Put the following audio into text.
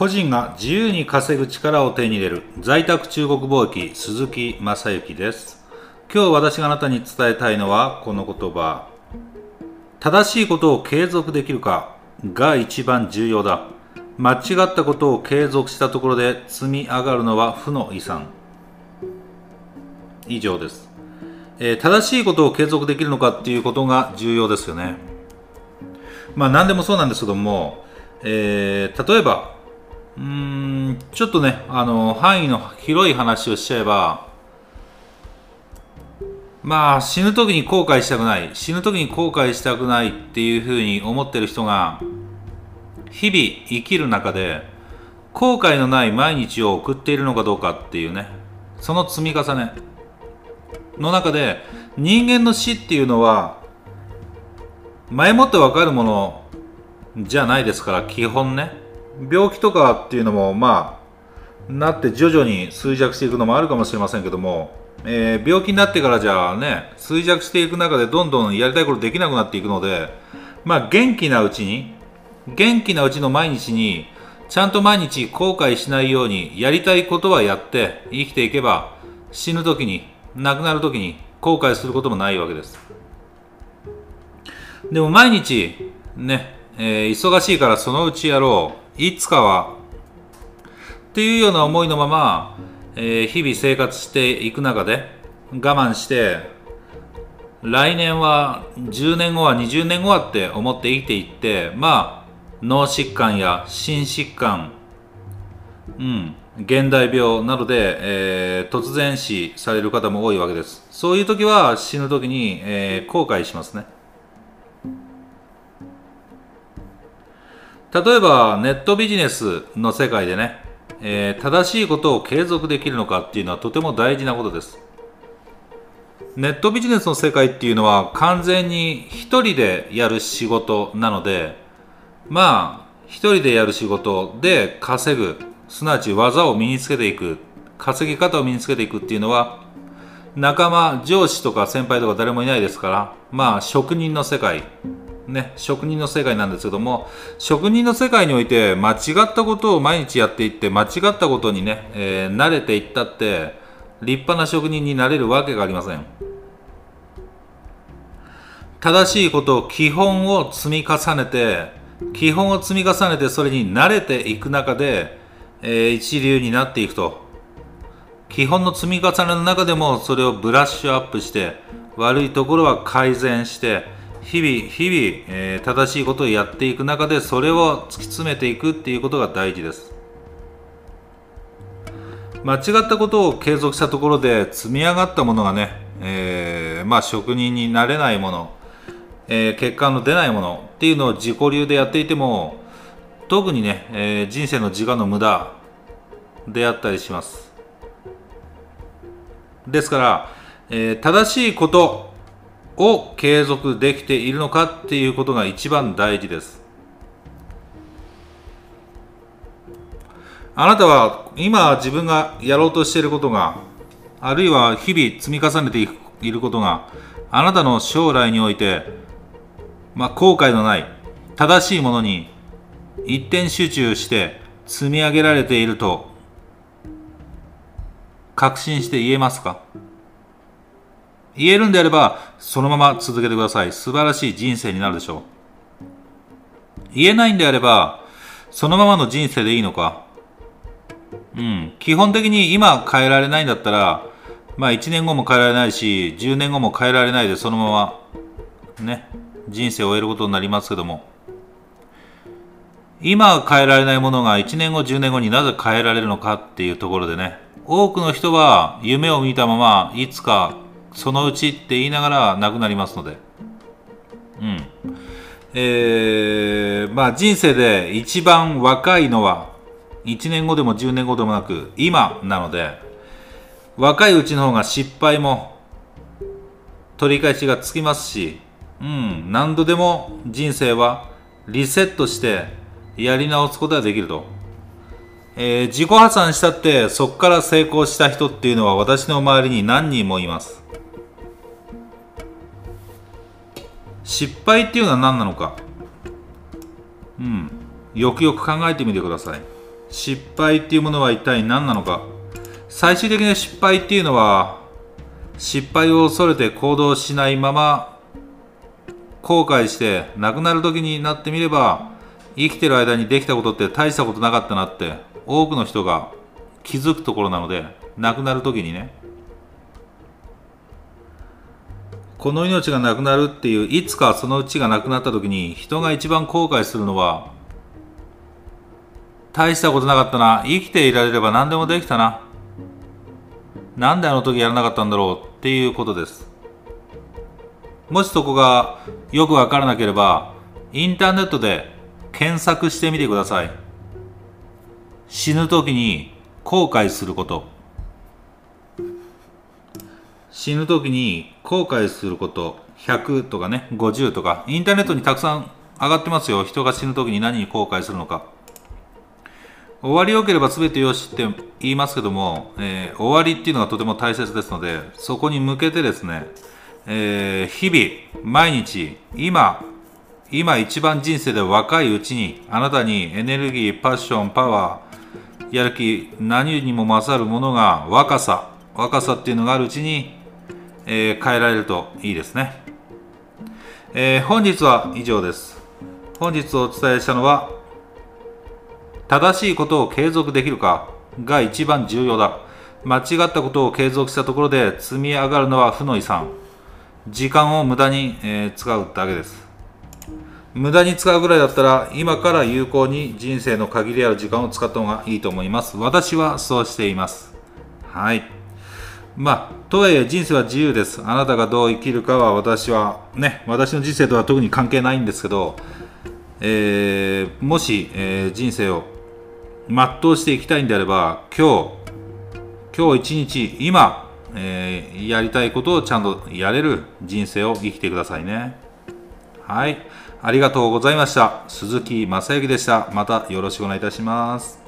個人が自由に稼ぐ力を手に入れる在宅中国貿易鈴木正幸です。今日私があなたに伝えたいのはこの言葉。正しいことを継続できるかが一番重要だ。間違ったことを継続したところで積み上がるのは負の遺産。以上です、えー、正しいことを継続できるのかっていうことが重要ですよね。まあ何でもそうなんですけども、えー、例えばうんちょっとねあの範囲の広い話をしちゃえばまあ死ぬ時に後悔したくない死ぬ時に後悔したくないっていうふうに思ってる人が日々生きる中で後悔のない毎日を送っているのかどうかっていうねその積み重ねの中で人間の死っていうのは前もって分かるものじゃないですから基本ね。病気とかっていうのもまあなって徐々に衰弱していくのもあるかもしれませんけども、えー、病気になってからじゃあね衰弱していく中でどんどんやりたいことできなくなっていくのでまあ元気なうちに元気なうちの毎日にちゃんと毎日後悔しないようにやりたいことはやって生きていけば死ぬ時に亡くなる時に後悔することもないわけです。でも毎日ね、えー、忙しいからそのうちやろう。いつかはっていうような思いのまま、えー、日々生活していく中で我慢して来年は10年後は20年後はって思って生きていってまあ脳疾患や心疾患、うん、現代病などで、えー、突然死される方も多いわけです。そういう時は死ぬ時に、えー、後悔しますね。例えばネットビジネスの世界でね、えー、正しいことを継続できるのかっていうのはとても大事なことです。ネットビジネスの世界っていうのは完全に一人でやる仕事なので、まあ一人でやる仕事で稼ぐすなわち技を身につけていく稼ぎ方を身につけていくっていうのは仲間上司とか先輩とか誰もいないですからまあ職人の世界ね職人の世界なんですけども職人の世界において間違ったことを毎日やっていって間違ったことにね、えー、慣れていったって立派な職人になれるわけがありません。正しいことを基本を積み重ねて基本を積み重ねてそれに慣れていく中で、えー、一流になっていくと。基本の積み重ねの中でもそれをブラッシュアップして悪いところは改善して日々日々、えー、正しいことをやっていく中でそれを突き詰めていくっていうことが大事です。間違ったことを継続したところで積み上がったものがね、えー、まあ職人になれないものえー、結果の出ないものっていうのを自己流でやっていても特にね、えー、人生の時間の無駄であったりします。ですから、えー、正しいことを継続できているのかっていうことが一番大事です。あなたは今自分がやろうとしていることがあるいは日々積み重ねていることがあなたの将来においてまあ、後悔のない正しいものに一点集中して積み上げられていると確信して言えますか？言えるんであればそのまま続けてください。素晴らしい人生になるでしょう。言えないんであればそのままの人生でいいのか。うん。基本的に今変えられないんだったらまあ1年後も変えられないし10年後も変えられないでそのままね人生を終えることになりますけども。今変えられないものが1年後10年後になぜ変えられるのかっていうところでね。多くの人は夢を見たままいつかそのうちって言いながら亡くなりますのでうんえー、まあ人生で一番若いのは1年後でも10年後でもなく今なので若いうちの方が失敗も取り返しがつきますしうん、何度でも人生はリセットしてやり直すことができると。えー、自己破産したってそこから成功した人っていうのは私の周りに何人もいます。失敗っていうのは何なのか？うん。よくよく考えてみてください。失敗っていうものは一体何なのか？最終的な失敗っていうのは失敗を恐れて行動しないまま後悔して亡くなる時になってみれば生きてる間にできたことって大したことなかったなって多くの人が気づくところなので亡くなる時にねこの命がなくなるっていういつかそのうちがなくなった時に人が一番後悔するのは大したことなかったな。生きていられれば何でもできたな。なんであの時やらなかったんだろうっていうことです。もしそこがよくわからなければインターネットで検索してみてください。死ぬ時に後悔すること。死ぬ時に後悔すること100とかね50とかインターネットにたくさん上がってますよ。人が死ぬ時に何に後悔するのか。終わりよければ全てよしって言いますけども、えー、終わりっていうのがとても大切ですのでそこに向けてですね、えー、日々毎日今今一番人生で若いうちにあなたにエネルギーパッションパワーやる気何にも勝るものが若さ。若さっていうのがあるうちに、えー、変えられるといいですね、えー、本日は以上です。本日お伝えしたのは正しいことを継続できるかが一番重要だ。間違ったことを継続したところで積み上がるのは負の遺産。時間を無駄に、え、使うだけです。無駄に使うぐらいだったら今から有効に人生の限りある時間を使った方がいいと思います。私はそうしています。はい。まあとはいえ人生は自由です。あなたがどう生きるかは私はね私の人生とは特に関係ないんですけど、えー、もし、えー、人生を全うしていきたいんであれば今日今日一日今、えー、やりたいことをちゃんとやれる人生を生きてくださいね。はい。ありがとうございました。鈴木正幸でした。またよろしくお願いいたします。